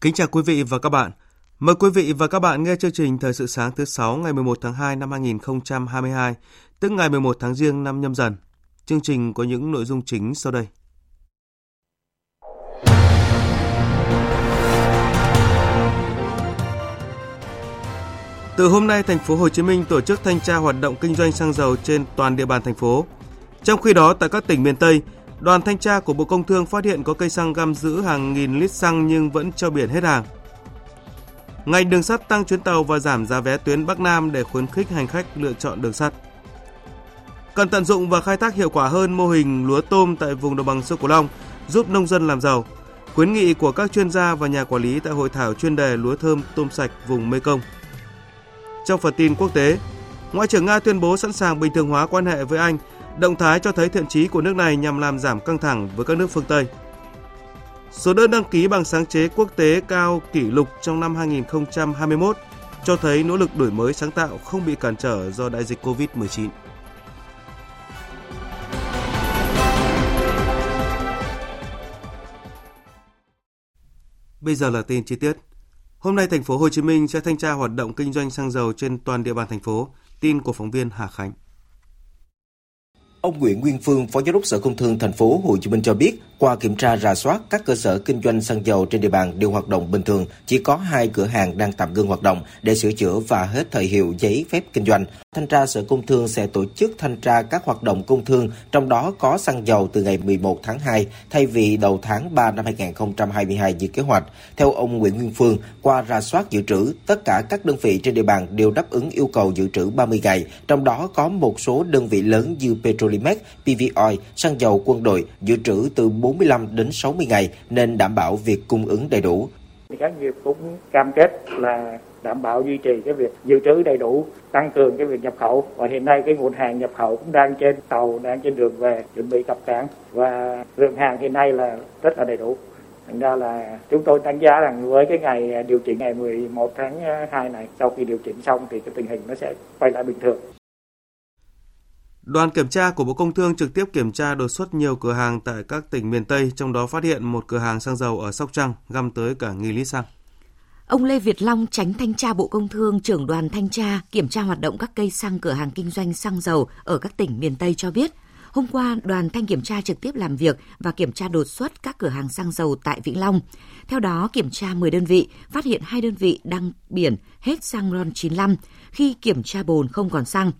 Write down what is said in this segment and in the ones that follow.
Kính chào quý vị và các bạn. Mời quý vị và các bạn nghe chương trình Thời sự sáng thứ 6 ngày 11 tháng 2 năm 2022, tức ngày 11 tháng Giêng năm nhâm dần. Chương trình có những nội dung chính sau đây. Từ hôm nay, thành phố Hồ Chí Minh tổ chức thanh tra hoạt động kinh doanh xăng dầu trên toàn địa bàn thành phố. Trong khi đó, tại các tỉnh miền Tây, Đoàn thanh tra của Bộ Công Thương phát hiện có cây xăng găm giữ hàng nghìn lít xăng nhưng vẫn cho biển hết hàng. Ngành đường sắt tăng chuyến tàu và giảm giá vé tuyến Bắc Nam để khuyến khích hành khách lựa chọn đường sắt. Cần tận dụng và khai thác hiệu quả hơn mô hình lúa tôm tại vùng đồng bằng sông Cửu Long, giúp nông dân làm giàu. Khuyến nghị của các chuyên gia và nhà quản lý tại hội thảo chuyên đề lúa thơm tôm sạch vùng Mekong. Trong phần tin quốc tế, Ngoại trưởng Nga tuyên bố sẵn sàng bình thường hóa quan hệ với Anh Động thái cho thấy thiện chí của nước này nhằm làm giảm căng thẳng với các nước phương Tây. Số đơn đăng ký bằng sáng chế quốc tế cao kỷ lục trong năm 2021 cho thấy nỗ lực đổi mới sáng tạo không bị cản trở do đại dịch COVID-19. Bây giờ là tin chi tiết. Hôm nay thành phố Hồ Chí Minh sẽ thanh tra hoạt động kinh doanh xăng dầu trên toàn địa bàn thành phố. Tin của phóng viên Hà Khánh. Ông Nguyễn Nguyên Phương, Phó Giám đốc Sở Công Thương thành phố Hồ Chí Minh cho biết, qua kiểm tra rà soát, các cơ sở kinh doanh xăng dầu trên địa bàn đều hoạt động bình thường, chỉ có hai cửa hàng đang tạm ngưng hoạt động để sửa chữa và hết thời hiệu giấy phép kinh doanh. Thanh tra Sở Công Thương sẽ tổ chức thanh tra các hoạt động công thương, trong đó có xăng dầu từ ngày 11 tháng 2 thay vì đầu tháng 3 năm 2022 như kế hoạch. Theo ông Nguyễn Nguyên Phương, qua rà soát dự trữ, tất cả các đơn vị trên địa bàn đều đáp ứng yêu cầu dự trữ 30 ngày, trong đó có một số đơn vị lớn như Petro. Petrolimex, PVOI, xăng dầu quân đội dự trữ từ 45 đến 60 ngày nên đảm bảo việc cung ứng đầy đủ. Các nghiệp cũng cam kết là đảm bảo duy trì cái việc dự trữ đầy đủ, tăng cường cái việc nhập khẩu và hiện nay cái nguồn hàng nhập khẩu cũng đang trên tàu, đang trên đường về chuẩn bị cập cảng và lượng hàng hiện nay là rất là đầy đủ. Thành ra là chúng tôi đánh giá rằng với cái ngày điều chỉnh ngày 11 tháng 2 này, sau khi điều chỉnh xong thì cái tình hình nó sẽ quay lại bình thường. Đoàn kiểm tra của Bộ Công Thương trực tiếp kiểm tra đột xuất nhiều cửa hàng tại các tỉnh miền Tây, trong đó phát hiện một cửa hàng xăng dầu ở Sóc Trăng găm tới cả nghìn lít xăng. Ông Lê Việt Long, tránh thanh tra Bộ Công Thương, trưởng đoàn thanh tra, kiểm tra hoạt động các cây xăng cửa hàng kinh doanh xăng dầu ở các tỉnh miền Tây cho biết, hôm qua đoàn thanh kiểm tra trực tiếp làm việc và kiểm tra đột xuất các cửa hàng xăng dầu tại Vĩnh Long. Theo đó, kiểm tra 10 đơn vị, phát hiện hai đơn vị đăng biển hết xăng RON 95 khi kiểm tra bồn không còn xăng.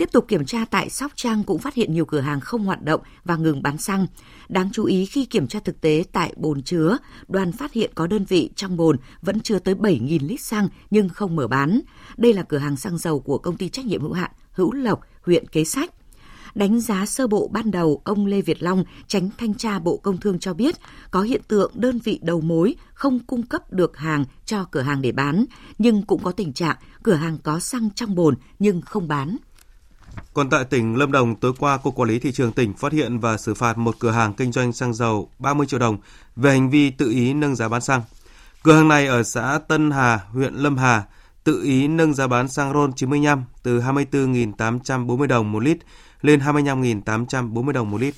Tiếp tục kiểm tra tại Sóc Trăng cũng phát hiện nhiều cửa hàng không hoạt động và ngừng bán xăng. Đáng chú ý khi kiểm tra thực tế tại bồn chứa, đoàn phát hiện có đơn vị trong bồn vẫn chưa tới 7.000 lít xăng nhưng không mở bán. Đây là cửa hàng xăng dầu của công ty trách nhiệm hữu hạn Hữu Lộc, huyện Kế Sách. Đánh giá sơ bộ ban đầu, ông Lê Việt Long, tránh thanh tra Bộ Công Thương cho biết có hiện tượng đơn vị đầu mối không cung cấp được hàng cho cửa hàng để bán, nhưng cũng có tình trạng cửa hàng có xăng trong bồn nhưng không bán. Còn tại tỉnh Lâm Đồng, tối qua, Cục Quản lý Thị trường tỉnh phát hiện và xử phạt một cửa hàng kinh doanh xăng dầu 30 triệu đồng về hành vi tự ý nâng giá bán xăng. Cửa hàng này ở xã Tân Hà, huyện Lâm Hà, tự ý nâng giá bán xăng RON 95 từ 24.840 đồng một lít lên 25.840 đồng một lít.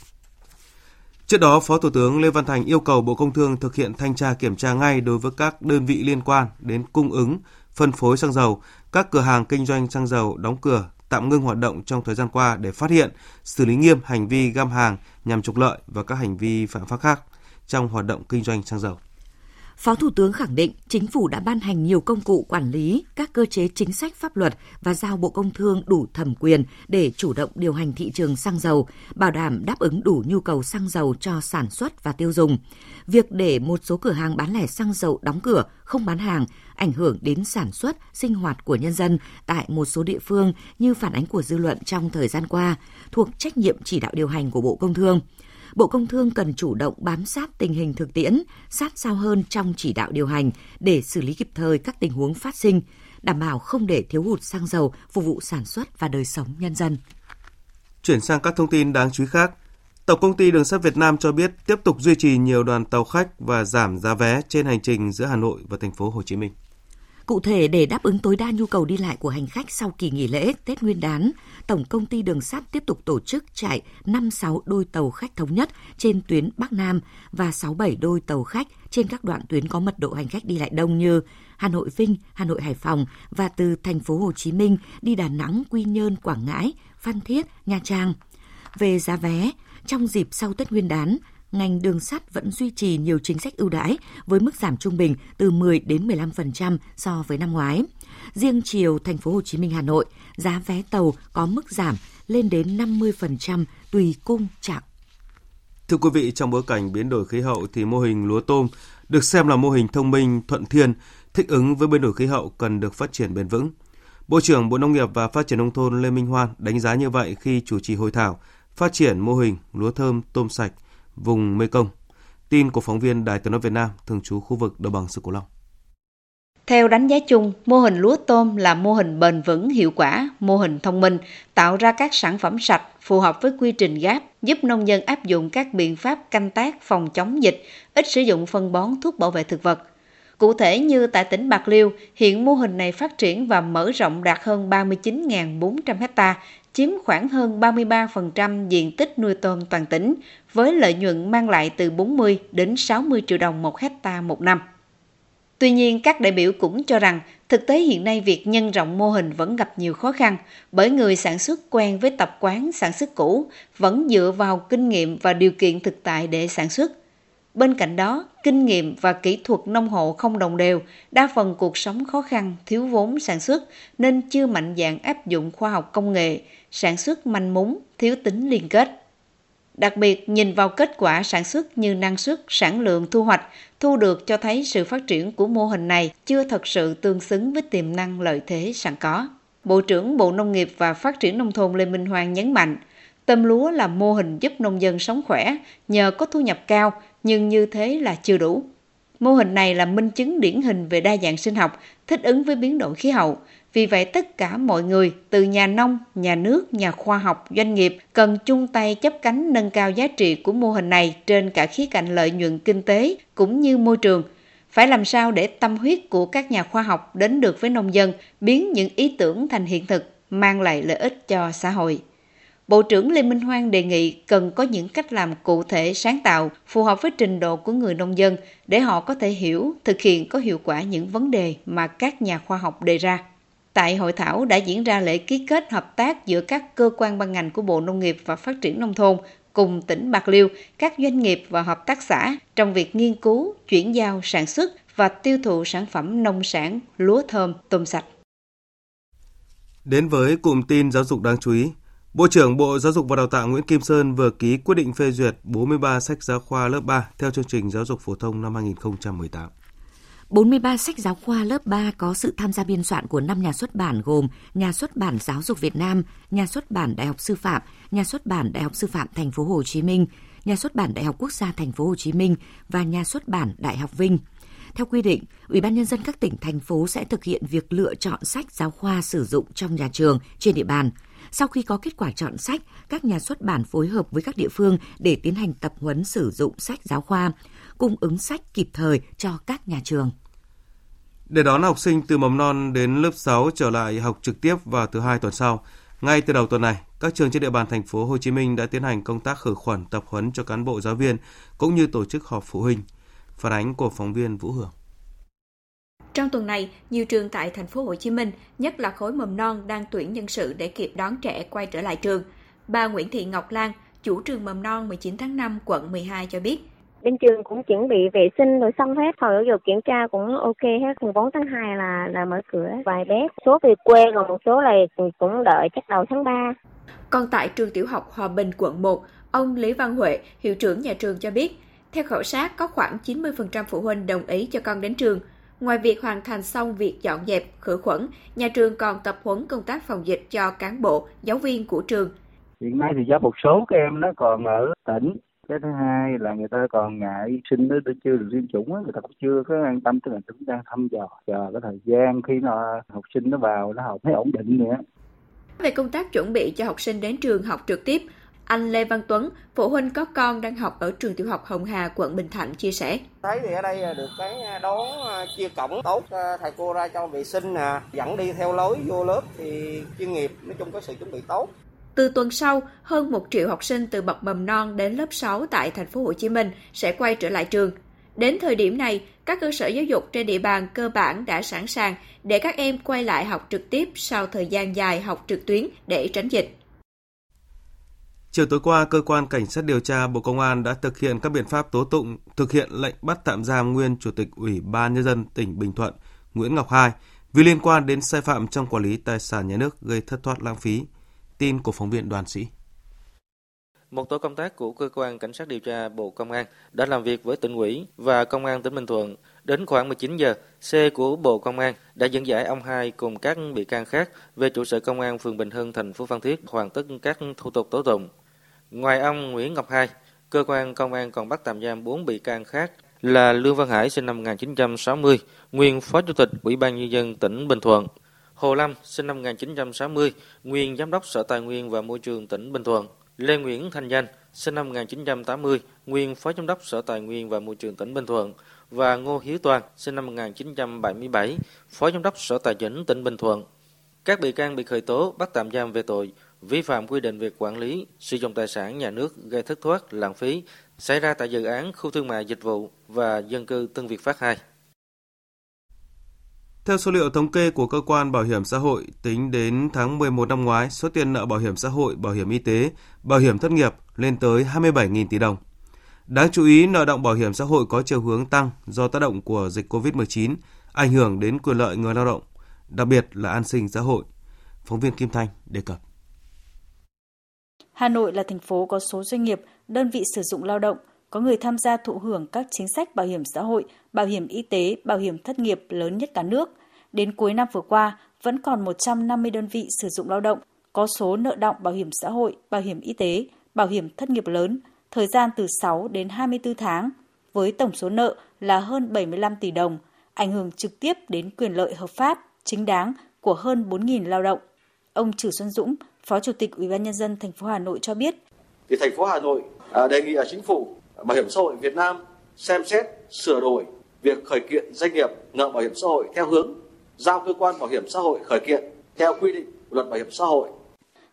Trước đó, Phó Thủ tướng Lê Văn Thành yêu cầu Bộ Công Thương thực hiện thanh tra kiểm tra ngay đối với các đơn vị liên quan đến cung ứng, phân phối xăng dầu, các cửa hàng kinh doanh xăng dầu đóng cửa tạm ngưng hoạt động trong thời gian qua để phát hiện, xử lý nghiêm hành vi găm hàng nhằm trục lợi và các hành vi phạm pháp khác trong hoạt động kinh doanh xăng dầu. Phó Thủ tướng khẳng định chính phủ đã ban hành nhiều công cụ quản lý, các cơ chế chính sách pháp luật và giao Bộ Công Thương đủ thẩm quyền để chủ động điều hành thị trường xăng dầu, bảo đảm đáp ứng đủ nhu cầu xăng dầu cho sản xuất và tiêu dùng. Việc để một số cửa hàng bán lẻ xăng dầu đóng cửa, không bán hàng, ảnh hưởng đến sản xuất, sinh hoạt của nhân dân tại một số địa phương như phản ánh của dư luận trong thời gian qua, thuộc trách nhiệm chỉ đạo điều hành của Bộ Công Thương. Bộ Công Thương cần chủ động bám sát tình hình thực tiễn, sát sao hơn trong chỉ đạo điều hành để xử lý kịp thời các tình huống phát sinh, đảm bảo không để thiếu hụt xăng dầu phục vụ sản xuất và đời sống nhân dân. Chuyển sang các thông tin đáng chú ý khác. Tổng công ty Đường sắt Việt Nam cho biết tiếp tục duy trì nhiều đoàn tàu khách và giảm giá vé trên hành trình giữa Hà Nội và thành phố Hồ Chí Minh. Cụ thể, để đáp ứng tối đa nhu cầu đi lại của hành khách sau kỳ nghỉ lễ Tết Nguyên đán, Tổng công ty Đường sắt tiếp tục tổ chức chạy 5-6 đôi tàu khách thống nhất trên tuyến Bắc Nam và 6-7 đôi tàu khách trên các đoạn tuyến có mật độ hành khách đi lại đông như Hà Nội Vinh, Hà Nội Hải Phòng và từ thành phố Hồ Chí Minh đi Đà Nẵng, Quy Nhơn, Quảng Ngãi, Phan Thiết, Nha Trang. Về giá vé, trong dịp sau Tết Nguyên đán, ngành đường sắt vẫn duy trì nhiều chính sách ưu đãi với mức giảm trung bình từ 10 đến 15% so với năm ngoái. Riêng chiều thành phố Hồ Chí Minh Hà Nội, giá vé tàu có mức giảm lên đến 50% tùy cung chặng. Thưa quý vị, trong bối cảnh biến đổi khí hậu thì mô hình lúa tôm được xem là mô hình thông minh thuận thiên, thích ứng với biến đổi khí hậu cần được phát triển bền vững. Bộ trưởng Bộ Nông nghiệp và Phát triển Nông thôn Lê Minh Hoan đánh giá như vậy khi chủ trì hội thảo phát triển mô hình lúa thơm tôm sạch vùng Mekong. Tin của phóng viên Đài Tiếng nói Việt Nam thường trú khu vực đồng bằng sông Cửu Long. Theo đánh giá chung, mô hình lúa tôm là mô hình bền vững hiệu quả, mô hình thông minh, tạo ra các sản phẩm sạch phù hợp với quy trình GAP, giúp nông dân áp dụng các biện pháp canh tác phòng chống dịch, ít sử dụng phân bón thuốc bảo vệ thực vật. Cụ thể như tại tỉnh Bạc Liêu, hiện mô hình này phát triển và mở rộng đạt hơn 39.400 ha, chiếm khoảng hơn 33% diện tích nuôi tôm toàn tỉnh, với lợi nhuận mang lại từ 40 đến 60 triệu đồng một hecta một năm. Tuy nhiên, các đại biểu cũng cho rằng thực tế hiện nay việc nhân rộng mô hình vẫn gặp nhiều khó khăn bởi người sản xuất quen với tập quán sản xuất cũ vẫn dựa vào kinh nghiệm và điều kiện thực tại để sản xuất. Bên cạnh đó, kinh nghiệm và kỹ thuật nông hộ không đồng đều, đa phần cuộc sống khó khăn, thiếu vốn sản xuất nên chưa mạnh dạng áp dụng khoa học công nghệ, sản xuất manh mún, thiếu tính liên kết. Đặc biệt, nhìn vào kết quả sản xuất như năng suất, sản lượng thu hoạch, thu được cho thấy sự phát triển của mô hình này chưa thật sự tương xứng với tiềm năng lợi thế sẵn có. Bộ trưởng Bộ Nông nghiệp và Phát triển Nông thôn Lê Minh Hoàng nhấn mạnh, tôm lúa là mô hình giúp nông dân sống khỏe nhờ có thu nhập cao, nhưng như thế là chưa đủ. Mô hình này là minh chứng điển hình về đa dạng sinh học, thích ứng với biến đổi khí hậu, vì vậy tất cả mọi người, từ nhà nông, nhà nước, nhà khoa học, doanh nghiệp cần chung tay chấp cánh nâng cao giá trị của mô hình này trên cả khía cạnh lợi nhuận kinh tế cũng như môi trường. Phải làm sao để tâm huyết của các nhà khoa học đến được với nông dân, biến những ý tưởng thành hiện thực, mang lại lợi ích cho xã hội. Bộ trưởng Lê Minh Hoan đề nghị cần có những cách làm cụ thể sáng tạo, phù hợp với trình độ của người nông dân để họ có thể hiểu, thực hiện có hiệu quả những vấn đề mà các nhà khoa học đề ra. Tại hội thảo đã diễn ra lễ ký kết hợp tác giữa các cơ quan ban ngành của Bộ Nông nghiệp và Phát triển Nông thôn cùng tỉnh Bạc Liêu, các doanh nghiệp và hợp tác xã trong việc nghiên cứu, chuyển giao sản xuất và tiêu thụ sản phẩm nông sản, lúa thơm, tôm sạch. Đến với cụm tin giáo dục đáng chú ý, Bộ trưởng Bộ Giáo dục và Đào tạo Nguyễn Kim Sơn vừa ký quyết định phê duyệt 43 sách giáo khoa lớp 3 theo chương trình giáo dục phổ thông năm 2018. 43 sách giáo khoa lớp 3 có sự tham gia biên soạn của 5 nhà xuất bản gồm Nhà xuất bản Giáo dục Việt Nam, Nhà xuất bản Đại học Sư phạm, Nhà xuất bản Đại học Sư phạm Thành phố Hồ Chí Minh, Nhà xuất bản Đại học Quốc gia Thành phố Hồ Chí Minh và Nhà xuất bản Đại học Vinh. Theo quy định, Ủy ban nhân dân các tỉnh thành phố sẽ thực hiện việc lựa chọn sách giáo khoa sử dụng trong nhà trường trên địa bàn. Sau khi có kết quả chọn sách, các nhà xuất bản phối hợp với các địa phương để tiến hành tập huấn sử dụng sách giáo khoa, cung ứng sách kịp thời cho các nhà trường. Để đón học sinh từ mầm non đến lớp 6 trở lại học trực tiếp vào thứ hai tuần sau, ngay từ đầu tuần này, các trường trên địa bàn thành phố Hồ Chí Minh đã tiến hành công tác khử khuẩn tập huấn cho cán bộ giáo viên cũng như tổ chức họp phụ huynh. Phản ánh của phóng viên Vũ Hưởng. Trong tuần này, nhiều trường tại thành phố Hồ Chí Minh, nhất là khối mầm non đang tuyển nhân sự để kịp đón trẻ quay trở lại trường. Bà Nguyễn Thị Ngọc Lan, chủ trường mầm non 19 tháng 5 quận 12 cho biết, Bên trường cũng chuẩn bị vệ sinh rồi xong hết, phòng giáo dục kiểm tra cũng ok hết. Mùng 4 tháng 2 là là mở cửa vài bé. Số về quê còn một số này cũng đợi chắc đầu tháng 3. Còn tại trường tiểu học Hòa Bình quận 1, ông Lý Văn Huệ, hiệu trưởng nhà trường cho biết, theo khảo sát có khoảng 90% phụ huynh đồng ý cho con đến trường. Ngoài việc hoàn thành xong việc dọn dẹp, khử khuẩn, nhà trường còn tập huấn công tác phòng dịch cho cán bộ, giáo viên của trường. Hiện nay thì do một số các em nó còn ở tỉnh, cái thứ hai là người ta còn ngại sinh nó chưa được tiêm chủng người ta cũng chưa có an tâm tức là chúng đang thăm dò chờ cái thời gian khi mà học sinh nó vào nó học thấy ổn định nữa về công tác chuẩn bị cho học sinh đến trường học trực tiếp anh Lê Văn Tuấn, phụ huynh có con đang học ở trường tiểu học Hồng Hà, quận Bình Thạnh chia sẻ. Thấy thì ở đây được cái đón chia cổng tốt, à, thầy cô ra cho vệ sinh, nè, dẫn đi theo lối vô lớp thì chuyên nghiệp, nói chung có sự chuẩn bị tốt. Từ tuần sau, hơn 1 triệu học sinh từ bậc mầm non đến lớp 6 tại thành phố Hồ Chí Minh sẽ quay trở lại trường. Đến thời điểm này, các cơ sở giáo dục trên địa bàn cơ bản đã sẵn sàng để các em quay lại học trực tiếp sau thời gian dài học trực tuyến để tránh dịch. Chiều tối qua, cơ quan cảnh sát điều tra Bộ Công an đã thực hiện các biện pháp tố tụng, thực hiện lệnh bắt tạm giam nguyên Chủ tịch Ủy ban nhân dân tỉnh Bình Thuận Nguyễn Ngọc Hai vì liên quan đến sai phạm trong quản lý tài sản nhà nước gây thất thoát lãng phí. Tin của phóng viên Đoàn Sĩ. Một tổ công tác của cơ quan cảnh sát điều tra Bộ Công an đã làm việc với tỉnh ủy và công an tỉnh Bình Thuận. Đến khoảng 19 giờ, xe của Bộ Công an đã dẫn giải ông Hai cùng các bị can khác về trụ sở công an phường Bình Hưng, thành phố Phan Thiết hoàn tất các thủ tục tố tụng. Ngoài ông Nguyễn Ngọc Hai, cơ quan công an còn bắt tạm giam 4 bị can khác là Lương Văn Hải sinh năm 1960, nguyên Phó Chủ tịch Ủy ban Nhân dân tỉnh Bình Thuận, Hồ Lâm sinh năm 1960, nguyên Giám đốc Sở Tài nguyên và Môi trường tỉnh Bình Thuận, Lê Nguyễn Thanh Danh sinh năm 1980, nguyên Phó Giám đốc Sở Tài nguyên và Môi trường tỉnh Bình Thuận và Ngô Hiếu Toàn sinh năm 1977, Phó Giám đốc Sở Tài chính tỉnh Bình Thuận. Các bị can bị khởi tố bắt tạm giam về tội vi phạm quy định về quản lý, sử dụng tài sản nhà nước gây thất thoát, lãng phí xảy ra tại dự án khu thương mại dịch vụ và dân cư Tân Việt Phát 2. Theo số liệu thống kê của cơ quan bảo hiểm xã hội, tính đến tháng 11 năm ngoái, số tiền nợ bảo hiểm xã hội, bảo hiểm y tế, bảo hiểm thất nghiệp lên tới 27.000 tỷ đồng. Đáng chú ý, nợ động bảo hiểm xã hội có chiều hướng tăng do tác động của dịch COVID-19, ảnh hưởng đến quyền lợi người lao động, đặc biệt là an sinh xã hội. Phóng viên Kim Thanh đề cập. Hà Nội là thành phố có số doanh nghiệp, đơn vị sử dụng lao động, có người tham gia thụ hưởng các chính sách bảo hiểm xã hội, bảo hiểm y tế, bảo hiểm thất nghiệp lớn nhất cả nước. Đến cuối năm vừa qua, vẫn còn 150 đơn vị sử dụng lao động có số nợ động bảo hiểm xã hội, bảo hiểm y tế, bảo hiểm thất nghiệp lớn, thời gian từ 6 đến 24 tháng, với tổng số nợ là hơn 75 tỷ đồng, ảnh hưởng trực tiếp đến quyền lợi hợp pháp, chính đáng của hơn 4.000 lao động. Ông Trử Xuân Dũng, Phó Chủ tịch Ủy ban nhân dân thành phố Hà Nội cho biết. Thì thành phố Hà Nội à, đề nghị ở chính phủ Bảo hiểm xã hội Việt Nam xem xét sửa đổi việc khởi kiện doanh nghiệp nợ bảo hiểm xã hội theo hướng giao cơ quan bảo hiểm xã hội khởi kiện theo quy định của luật bảo hiểm xã hội.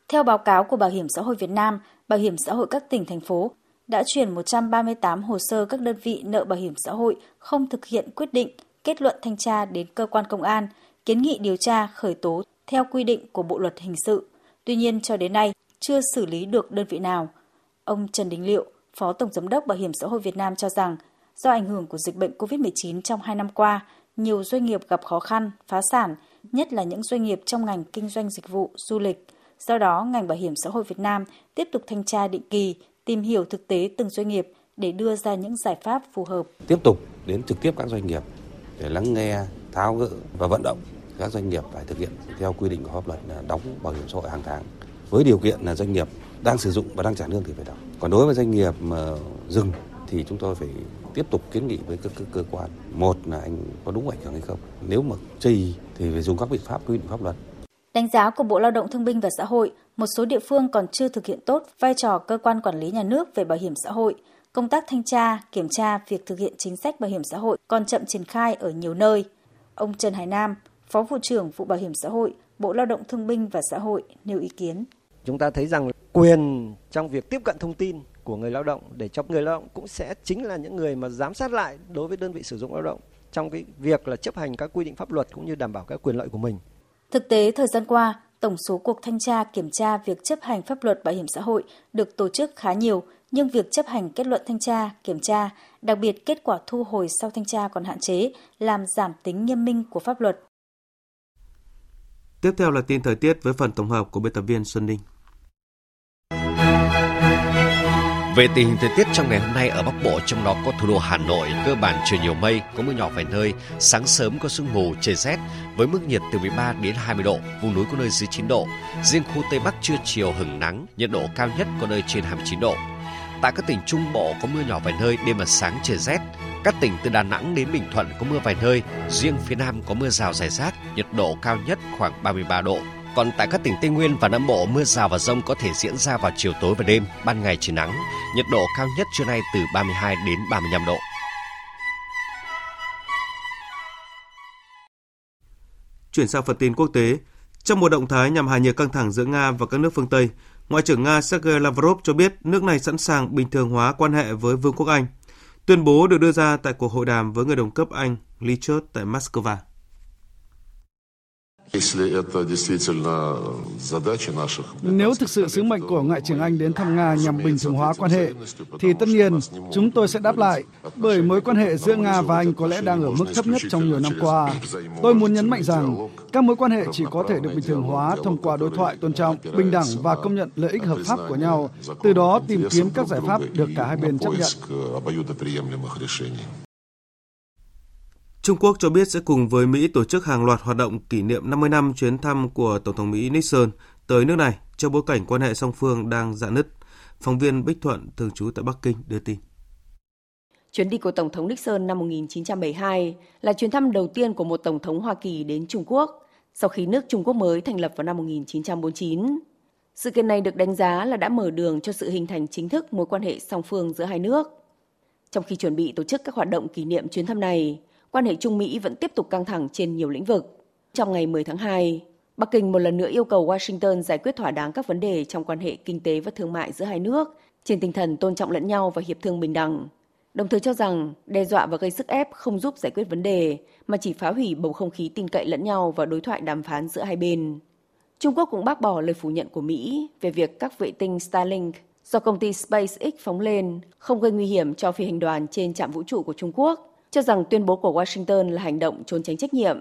Theo báo cáo của Bảo hiểm xã hội Việt Nam, Bảo hiểm xã hội các tỉnh thành phố đã chuyển 138 hồ sơ các đơn vị nợ bảo hiểm xã hội không thực hiện quyết định, kết luận thanh tra đến cơ quan công an, kiến nghị điều tra khởi tố theo quy định của Bộ luật hình sự. Tuy nhiên cho đến nay chưa xử lý được đơn vị nào. Ông Trần Đình Liệu, Phó Tổng Giám đốc Bảo hiểm xã hội Việt Nam cho rằng do ảnh hưởng của dịch bệnh COVID-19 trong hai năm qua, nhiều doanh nghiệp gặp khó khăn, phá sản, nhất là những doanh nghiệp trong ngành kinh doanh dịch vụ, du lịch. Do đó, ngành bảo hiểm xã hội Việt Nam tiếp tục thanh tra định kỳ, tìm hiểu thực tế từng doanh nghiệp để đưa ra những giải pháp phù hợp. Tiếp tục đến trực tiếp các doanh nghiệp để lắng nghe, tháo gỡ và vận động các doanh nghiệp phải thực hiện theo quy định của pháp luật là đóng bảo hiểm xã hội hàng tháng với điều kiện là doanh nghiệp đang sử dụng và đang trả lương thì phải đóng. Còn đối với doanh nghiệp mà dừng thì chúng tôi phải tiếp tục kiến nghị với các cơ, cơ quan. Một là anh có đúng ảnh hưởng hay không. Nếu mà chây thì phải dùng các biện pháp quy định pháp luật. Đánh giá của Bộ Lao động Thương binh và Xã hội, một số địa phương còn chưa thực hiện tốt vai trò cơ quan quản lý nhà nước về bảo hiểm xã hội. Công tác thanh tra, kiểm tra việc thực hiện chính sách bảo hiểm xã hội còn chậm triển khai ở nhiều nơi. Ông Trần Hải Nam, Phó vụ trưởng vụ Bảo hiểm xã hội, Bộ Lao động Thương binh và Xã hội nêu ý kiến. Chúng ta thấy rằng quyền trong việc tiếp cận thông tin của người lao động để cho người lao động cũng sẽ chính là những người mà giám sát lại đối với đơn vị sử dụng lao động trong cái việc là chấp hành các quy định pháp luật cũng như đảm bảo các quyền lợi của mình. Thực tế thời gian qua, tổng số cuộc thanh tra kiểm tra việc chấp hành pháp luật bảo hiểm xã hội được tổ chức khá nhiều, nhưng việc chấp hành kết luận thanh tra, kiểm tra, đặc biệt kết quả thu hồi sau thanh tra còn hạn chế, làm giảm tính nghiêm minh của pháp luật. Tiếp theo là tin thời tiết với phần tổng hợp của biên tập viên Xuân Ninh. Về tình hình thời tiết trong ngày hôm nay ở Bắc Bộ, trong đó có thủ đô Hà Nội, cơ bản trời nhiều mây, có mưa nhỏ vài nơi, sáng sớm có sương mù, trời rét, với mức nhiệt từ 13 đến 20 độ, vùng núi có nơi dưới 9 độ. Riêng khu Tây Bắc trưa chiều hừng nắng, nhiệt độ cao nhất có nơi trên 29 độ. Tại các tỉnh Trung Bộ có mưa nhỏ vài nơi, đêm và sáng trời rét. Các tỉnh từ Đà Nẵng đến Bình Thuận có mưa vài nơi, riêng phía Nam có mưa rào rải rác, nhiệt độ cao nhất khoảng 33 độ. Còn tại các tỉnh Tây Nguyên và Nam Bộ, mưa rào và rông có thể diễn ra vào chiều tối và đêm, ban ngày trời nắng. Nhiệt độ cao nhất trưa nay từ 32 đến 35 độ. Chuyển sang phần tin quốc tế, trong một động thái nhằm hạ nhiệt căng thẳng giữa Nga và các nước phương Tây, Ngoại trưởng Nga Sergei Lavrov cho biết nước này sẵn sàng bình thường hóa quan hệ với Vương quốc Anh. Tuyên bố được đưa ra tại cuộc hội đàm với người đồng cấp Anh Liz Truss tại Moscow. Nếu thực sự sứ mệnh của Ngoại trưởng Anh đến thăm Nga nhằm bình thường hóa quan hệ, thì tất nhiên chúng tôi sẽ đáp lại, bởi mối quan hệ giữa Nga và Anh có lẽ đang ở mức thấp nhất trong nhiều năm qua. Tôi muốn nhấn mạnh rằng các mối quan hệ chỉ có thể được bình thường hóa thông qua đối thoại tôn trọng, bình đẳng và công nhận lợi ích hợp pháp của nhau, từ đó tìm kiếm các giải pháp được cả hai bên chấp nhận. Trung Quốc cho biết sẽ cùng với Mỹ tổ chức hàng loạt hoạt động kỷ niệm 50 năm chuyến thăm của Tổng thống Mỹ Nixon tới nước này trong bối cảnh quan hệ song phương đang rạn nứt. Phóng viên Bích Thuận thường trú tại Bắc Kinh đưa tin. Chuyến đi của Tổng thống Nixon năm 1972 là chuyến thăm đầu tiên của một Tổng thống Hoa Kỳ đến Trung Quốc sau khi nước Trung Quốc mới thành lập vào năm 1949. Sự kiện này được đánh giá là đã mở đường cho sự hình thành chính thức mối quan hệ song phương giữa hai nước. Trong khi chuẩn bị tổ chức các hoạt động kỷ niệm chuyến thăm này, quan hệ Trung Mỹ vẫn tiếp tục căng thẳng trên nhiều lĩnh vực. Trong ngày 10 tháng 2, Bắc Kinh một lần nữa yêu cầu Washington giải quyết thỏa đáng các vấn đề trong quan hệ kinh tế và thương mại giữa hai nước trên tinh thần tôn trọng lẫn nhau và hiệp thương bình đẳng. Đồng thời cho rằng đe dọa và gây sức ép không giúp giải quyết vấn đề mà chỉ phá hủy bầu không khí tin cậy lẫn nhau và đối thoại đàm phán giữa hai bên. Trung Quốc cũng bác bỏ lời phủ nhận của Mỹ về việc các vệ tinh Starlink do công ty SpaceX phóng lên không gây nguy hiểm cho phi hành đoàn trên trạm vũ trụ của Trung Quốc cho rằng tuyên bố của Washington là hành động trốn tránh trách nhiệm.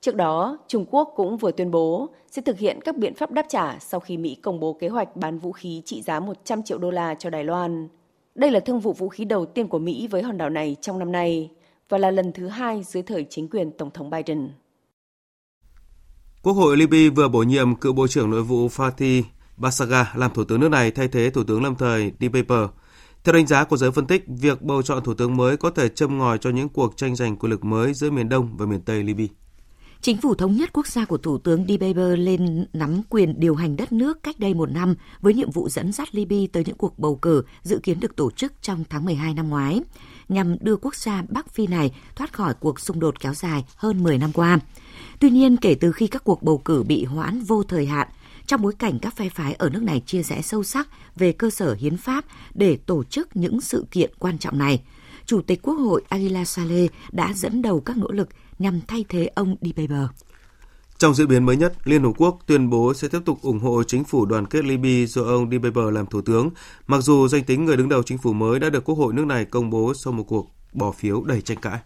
Trước đó, Trung Quốc cũng vừa tuyên bố sẽ thực hiện các biện pháp đáp trả sau khi Mỹ công bố kế hoạch bán vũ khí trị giá 100 triệu đô la cho Đài Loan. Đây là thương vụ vũ khí đầu tiên của Mỹ với hòn đảo này trong năm nay và là lần thứ hai dưới thời chính quyền Tổng thống Biden. Quốc hội Libya vừa bổ nhiệm cựu Bộ trưởng Nội vụ Fatih Basaga làm Thủ tướng nước này thay thế Thủ tướng lâm thời Di Paper theo đánh giá của giới phân tích, việc bầu chọn thủ tướng mới có thể châm ngòi cho những cuộc tranh giành quyền lực mới giữa miền Đông và miền Tây Libya. Chính phủ thống nhất quốc gia của Thủ tướng Dbeibeh lên nắm quyền điều hành đất nước cách đây một năm với nhiệm vụ dẫn dắt Libya tới những cuộc bầu cử dự kiến được tổ chức trong tháng 12 năm ngoái, nhằm đưa quốc gia Bắc Phi này thoát khỏi cuộc xung đột kéo dài hơn 10 năm qua. Tuy nhiên, kể từ khi các cuộc bầu cử bị hoãn vô thời hạn, trong bối cảnh các phe phái ở nước này chia rẽ sâu sắc về cơ sở hiến pháp để tổ chức những sự kiện quan trọng này. Chủ tịch Quốc hội Aguila Saleh đã dẫn đầu các nỗ lực nhằm thay thế ông di Dbeibeh. Trong diễn biến mới nhất, Liên Hợp Quốc tuyên bố sẽ tiếp tục ủng hộ chính phủ đoàn kết Libya do ông di Dbeibeh làm thủ tướng, mặc dù danh tính người đứng đầu chính phủ mới đã được Quốc hội nước này công bố sau một cuộc bỏ phiếu đầy tranh cãi.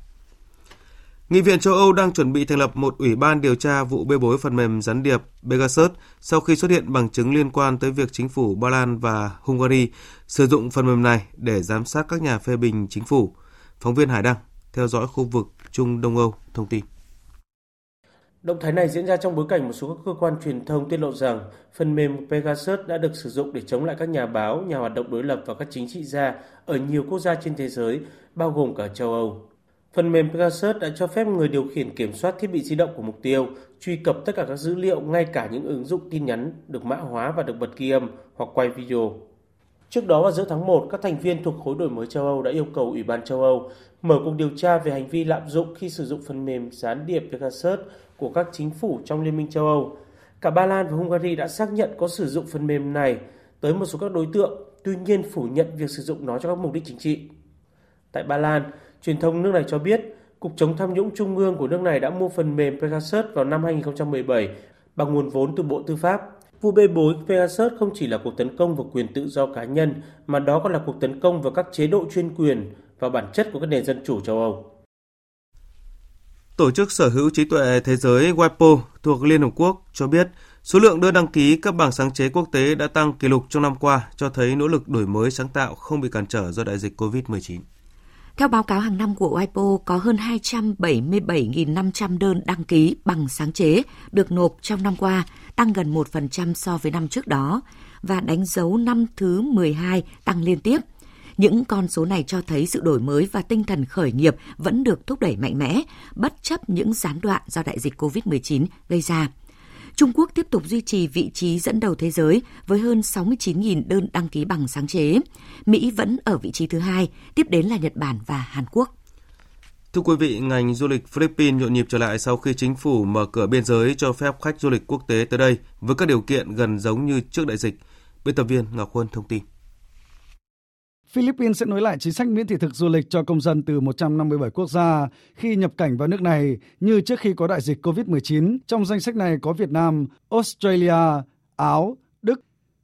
Nghị viện châu Âu đang chuẩn bị thành lập một ủy ban điều tra vụ bê bối phần mềm gián điệp Pegasus sau khi xuất hiện bằng chứng liên quan tới việc chính phủ Ba Lan và Hungary sử dụng phần mềm này để giám sát các nhà phê bình chính phủ. Phóng viên Hải Đăng theo dõi khu vực Trung Đông Âu thông tin. Động thái này diễn ra trong bối cảnh một số các cơ quan truyền thông tiết lộ rằng phần mềm Pegasus đã được sử dụng để chống lại các nhà báo, nhà hoạt động đối lập và các chính trị gia ở nhiều quốc gia trên thế giới, bao gồm cả châu Âu. Phần mềm Pegasus đã cho phép người điều khiển kiểm soát thiết bị di động của mục tiêu, truy cập tất cả các dữ liệu, ngay cả những ứng dụng tin nhắn được mã hóa và được bật ghi âm hoặc quay video. Trước đó vào giữa tháng 1, các thành viên thuộc khối đổi mới châu Âu đã yêu cầu Ủy ban châu Âu mở cuộc điều tra về hành vi lạm dụng khi sử dụng phần mềm gián điệp Pegasus của các chính phủ trong Liên minh châu Âu. Cả Ba Lan và Hungary đã xác nhận có sử dụng phần mềm này tới một số các đối tượng, tuy nhiên phủ nhận việc sử dụng nó cho các mục đích chính trị. Tại Ba Lan, Truyền thông nước này cho biết, Cục chống tham nhũng Trung ương của nước này đã mua phần mềm Pegasus vào năm 2017 bằng nguồn vốn từ Bộ Tư pháp. Vụ bê bối Pegasus không chỉ là cuộc tấn công vào quyền tự do cá nhân, mà đó còn là cuộc tấn công vào các chế độ chuyên quyền và bản chất của các nền dân chủ châu Âu. Tổ chức Sở hữu trí tuệ thế giới WIPO thuộc Liên Hợp Quốc cho biết số lượng đơn đăng ký cấp bằng sáng chế quốc tế đã tăng kỷ lục trong năm qua, cho thấy nỗ lực đổi mới sáng tạo không bị cản trở do đại dịch COVID-19. Theo báo cáo hàng năm của WIPO, có hơn 277.500 đơn đăng ký bằng sáng chế được nộp trong năm qua, tăng gần 1% so với năm trước đó và đánh dấu năm thứ 12 tăng liên tiếp. Những con số này cho thấy sự đổi mới và tinh thần khởi nghiệp vẫn được thúc đẩy mạnh mẽ, bất chấp những gián đoạn do đại dịch COVID-19 gây ra. Trung Quốc tiếp tục duy trì vị trí dẫn đầu thế giới với hơn 69.000 đơn đăng ký bằng sáng chế. Mỹ vẫn ở vị trí thứ hai, tiếp đến là Nhật Bản và Hàn Quốc. Thưa quý vị, ngành du lịch Philippines nhộn nhịp trở lại sau khi chính phủ mở cửa biên giới cho phép khách du lịch quốc tế tới đây với các điều kiện gần giống như trước đại dịch. Biên tập viên Ngọc Huân thông tin. Philippines sẽ nối lại chính sách miễn thị thực du lịch cho công dân từ 157 quốc gia khi nhập cảnh vào nước này như trước khi có đại dịch COVID-19. Trong danh sách này có Việt Nam, Australia, Áo, Đức.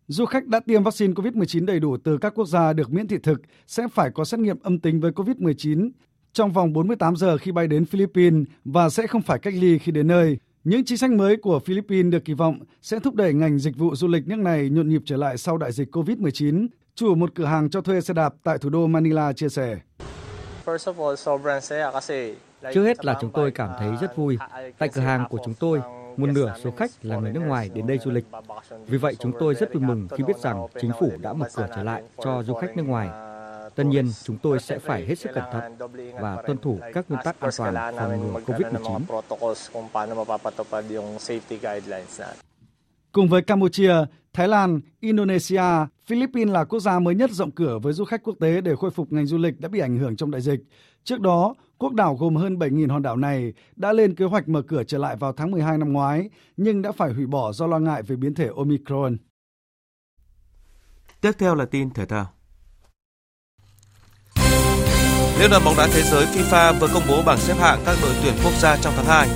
Du khách đã tiêm vaccine COVID-19 đầy đủ từ các quốc gia được miễn thị thực sẽ phải có xét nghiệm âm tính với COVID-19 trong vòng 48 giờ khi bay đến Philippines và sẽ không phải cách ly khi đến nơi. Những chính sách mới của Philippines được kỳ vọng sẽ thúc đẩy ngành dịch vụ du lịch nước này nhộn nhịp trở lại sau đại dịch COVID-19, Chủ một cửa hàng cho thuê xe đạp tại thủ đô Manila chia sẻ. Trước hết là chúng tôi cảm thấy rất vui. Tại cửa hàng của chúng tôi, một nửa số khách là người nước ngoài đến đây du lịch. Vì vậy chúng tôi rất vui mừng khi biết rằng chính phủ đã mở cửa trở lại cho du khách nước ngoài. Tất nhiên, chúng tôi sẽ phải hết sức cẩn thận và tuân thủ các nguyên tắc an toàn phòng ngừa COVID-19. Cùng với Campuchia, Thái Lan, Indonesia, Philippines là quốc gia mới nhất rộng cửa với du khách quốc tế để khôi phục ngành du lịch đã bị ảnh hưởng trong đại dịch. Trước đó, quốc đảo gồm hơn 7.000 hòn đảo này đã lên kế hoạch mở cửa trở lại vào tháng 12 năm ngoái, nhưng đã phải hủy bỏ do lo ngại về biến thể Omicron. Tiếp theo là tin thể thao. Liên đoàn bóng đá thế giới FIFA vừa công bố bảng xếp hạng các đội tuyển quốc gia trong tháng 2.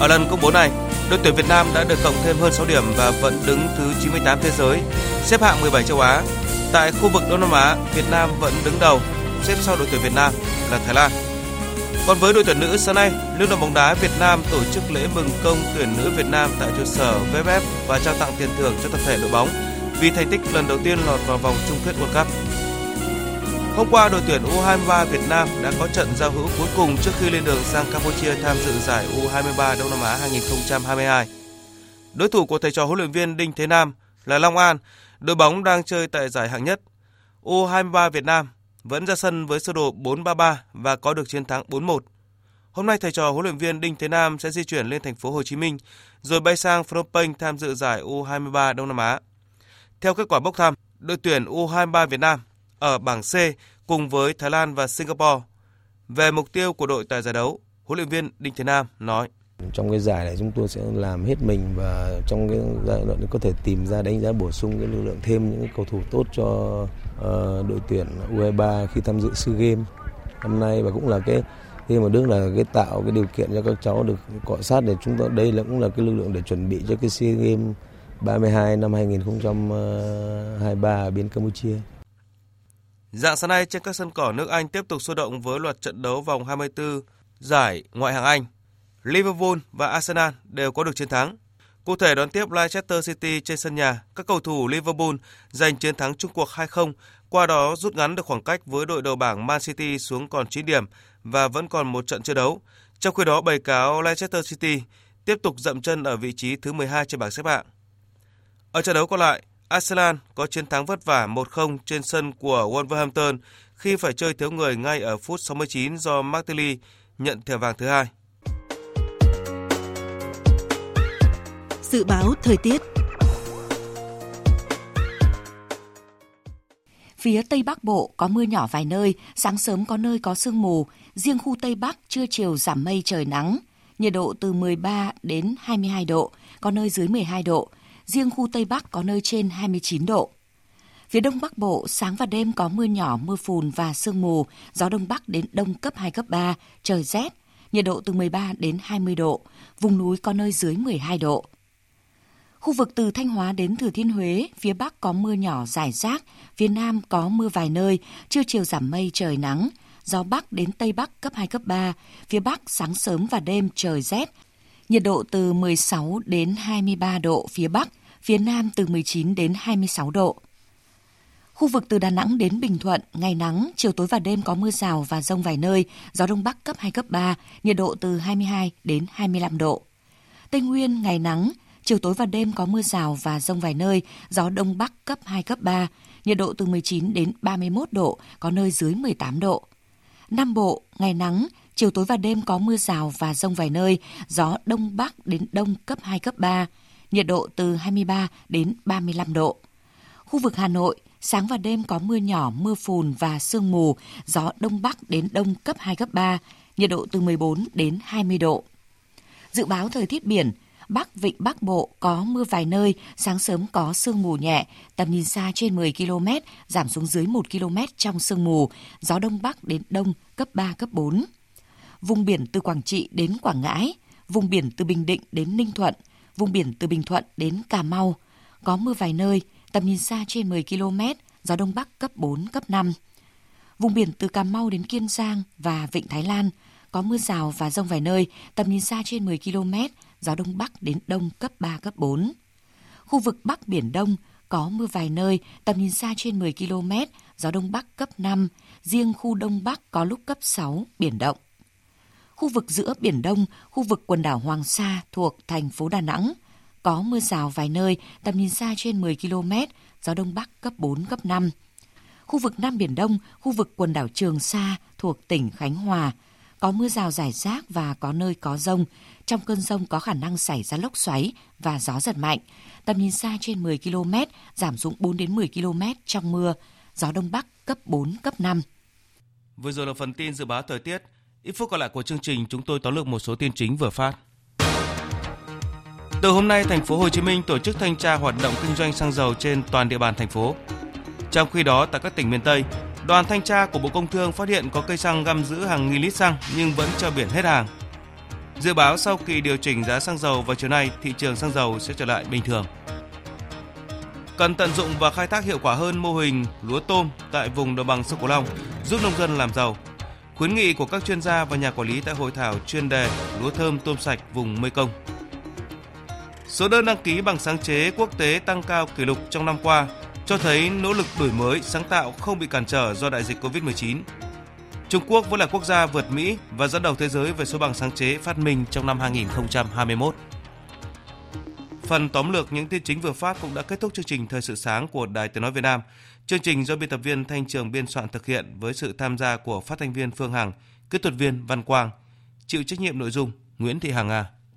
Ở lần công bố này, đội tuyển Việt Nam đã được cộng thêm hơn 6 điểm và vẫn đứng thứ 98 thế giới, xếp hạng 17 châu Á. Tại khu vực Đông Nam Á, Việt Nam vẫn đứng đầu, xếp sau đội tuyển Việt Nam là Thái Lan. Còn với đội tuyển nữ sáng nay, Liên đoàn bóng đá Việt Nam tổ chức lễ mừng công tuyển nữ Việt Nam tại trụ sở VFF và trao tặng tiền thưởng cho tập thể đội bóng vì thành tích lần đầu tiên lọt vào vòng chung kết World Cup. Hôm qua, đội tuyển U23 Việt Nam đã có trận giao hữu cuối cùng trước khi lên đường sang Campuchia tham dự giải U23 Đông Nam Á 2022. Đối thủ của thầy trò huấn luyện viên Đinh Thế Nam là Long An, đội bóng đang chơi tại giải hạng nhất. U23 Việt Nam vẫn ra sân với sơ đồ 4-3-3 và có được chiến thắng 4-1. Hôm nay thầy trò huấn luyện viên Đinh Thế Nam sẽ di chuyển lên thành phố Hồ Chí Minh rồi bay sang Phnom Penh tham dự giải U23 Đông Nam Á. Theo kết quả bốc thăm, đội tuyển U23 Việt Nam ở bảng C cùng với Thái Lan và Singapore. Về mục tiêu của đội tại giải đấu, huấn luyện viên Đinh Thế Nam nói: trong cái giải này chúng tôi sẽ làm hết mình và trong cái giai đoạn có thể tìm ra đánh giá bổ sung cái lực lượng thêm những cầu thủ tốt cho uh, đội tuyển U23 khi tham dự SEA Games năm nay và cũng là cái thêm một bước là cái tạo cái điều kiện cho các cháu được cọ sát để chúng tôi đây là cũng là cái lực lượng để chuẩn bị cho cái SEA Games 32 năm 2023 ờ, ở bên Campuchia. Dạng sáng nay trên các sân cỏ nước Anh tiếp tục sôi động với loạt trận đấu vòng 24 giải ngoại hạng Anh. Liverpool và Arsenal đều có được chiến thắng. Cụ thể đón tiếp Leicester City trên sân nhà, các cầu thủ Liverpool giành chiến thắng chung cuộc 2-0, qua đó rút ngắn được khoảng cách với đội đầu bảng Man City xuống còn 9 điểm và vẫn còn một trận chưa đấu. Trong khi đó, bày cáo Leicester City tiếp tục dậm chân ở vị trí thứ 12 trên bảng xếp hạng. Ở trận đấu còn lại, Arsenal có chiến thắng vất vả 1-0 trên sân của Wolverhampton khi phải chơi thiếu người ngay ở phút 69 do Martinelli nhận thẻ vàng thứ hai. Dự báo thời tiết Phía Tây Bắc Bộ có mưa nhỏ vài nơi, sáng sớm có nơi có sương mù, riêng khu Tây Bắc trưa chiều giảm mây trời nắng, nhiệt độ từ 13 đến 22 độ, có nơi dưới 12 độ, riêng khu Tây Bắc có nơi trên 29 độ. Phía Đông Bắc Bộ, sáng và đêm có mưa nhỏ, mưa phùn và sương mù, gió Đông Bắc đến Đông cấp 2, cấp 3, trời rét, nhiệt độ từ 13 đến 20 độ, vùng núi có nơi dưới 12 độ. Khu vực từ Thanh Hóa đến Thừa Thiên Huế, phía Bắc có mưa nhỏ rải rác, phía Nam có mưa vài nơi, trưa chiều giảm mây trời nắng, gió Bắc đến Tây Bắc cấp 2, cấp 3, phía Bắc sáng sớm và đêm trời rét, nhiệt độ từ 16 đến 23 độ phía Bắc, phía Nam từ 19 đến 26 độ. Khu vực từ Đà Nẵng đến Bình Thuận, ngày nắng, chiều tối và đêm có mưa rào và rông vài nơi, gió Đông Bắc cấp 2, cấp 3, nhiệt độ từ 22 đến 25 độ. Tây Nguyên, ngày nắng, chiều tối và đêm có mưa rào và rông vài nơi, gió Đông Bắc cấp 2, cấp 3, nhiệt độ từ 19 đến 31 độ, có nơi dưới 18 độ. Nam Bộ, ngày nắng, chiều tối và đêm có mưa rào và rông vài nơi, gió Đông Bắc đến Đông cấp 2, cấp 3, nhiệt độ từ 23 đến 35 độ. Khu vực Hà Nội, sáng và đêm có mưa nhỏ, mưa phùn và sương mù, gió Đông Bắc đến Đông cấp 2, cấp 3, nhiệt độ từ 14 đến 20 độ. Dự báo thời tiết biển, Bắc Vịnh Bắc Bộ có mưa vài nơi, sáng sớm có sương mù nhẹ, tầm nhìn xa trên 10 km, giảm xuống dưới 1 km trong sương mù, gió Đông Bắc đến Đông cấp 3, cấp 4. Vùng biển từ Quảng Trị đến Quảng Ngãi, vùng biển từ Bình Định đến Ninh Thuận, vùng biển từ Bình Thuận đến Cà Mau, có mưa vài nơi, tầm nhìn xa trên 10 km, gió Đông Bắc cấp 4, cấp 5. Vùng biển từ Cà Mau đến Kiên Giang và Vịnh Thái Lan, có mưa rào và rông vài nơi, tầm nhìn xa trên 10 km, gió Đông Bắc đến Đông cấp 3, cấp 4. Khu vực Bắc Biển Đông có mưa vài nơi, tầm nhìn xa trên 10 km, gió Đông Bắc cấp 5, riêng khu Đông Bắc có lúc cấp 6, biển động. Khu vực giữa Biển Đông, khu vực quần đảo Hoàng Sa thuộc thành phố Đà Nẵng, có mưa rào vài nơi, tầm nhìn xa trên 10 km, gió Đông Bắc cấp 4, cấp 5. Khu vực Nam Biển Đông, khu vực quần đảo Trường Sa thuộc tỉnh Khánh Hòa, có mưa rào rải rác và có nơi có rông. Trong cơn rông có khả năng xảy ra lốc xoáy và gió giật mạnh. Tầm nhìn xa trên 10 km, giảm xuống 4 đến 10 km trong mưa. Gió Đông Bắc cấp 4, cấp 5. Vừa rồi là phần tin dự báo thời tiết. Ít phút còn lại của chương trình, chúng tôi tóm lược một số tin chính vừa phát. Từ hôm nay, thành phố Hồ Chí Minh tổ chức thanh tra hoạt động kinh doanh xăng dầu trên toàn địa bàn thành phố. Trong khi đó, tại các tỉnh miền Tây, đoàn thanh tra của Bộ Công Thương phát hiện có cây xăng găm giữ hàng nghìn lít xăng nhưng vẫn cho biển hết hàng. Dự báo sau kỳ điều chỉnh giá xăng dầu vào chiều nay, thị trường xăng dầu sẽ trở lại bình thường. Cần tận dụng và khai thác hiệu quả hơn mô hình lúa tôm tại vùng đồng bằng sông Cửu Long, giúp nông dân làm giàu. Khuyến nghị của các chuyên gia và nhà quản lý tại hội thảo chuyên đề lúa thơm tôm sạch vùng Mekong. Số đơn đăng ký bằng sáng chế quốc tế tăng cao kỷ lục trong năm qua, cho thấy nỗ lực đổi mới, sáng tạo không bị cản trở do đại dịch Covid-19. Trung Quốc vẫn là quốc gia vượt Mỹ và dẫn đầu thế giới về số bằng sáng chế phát minh trong năm 2021. Phần tóm lược những tin chính vừa phát cũng đã kết thúc chương trình Thời sự sáng của Đài Tiếng Nói Việt Nam. Chương trình do biên tập viên Thanh Trường biên soạn thực hiện với sự tham gia của phát thanh viên Phương Hằng, kỹ thuật viên Văn Quang, chịu trách nhiệm nội dung Nguyễn Thị Hằng A.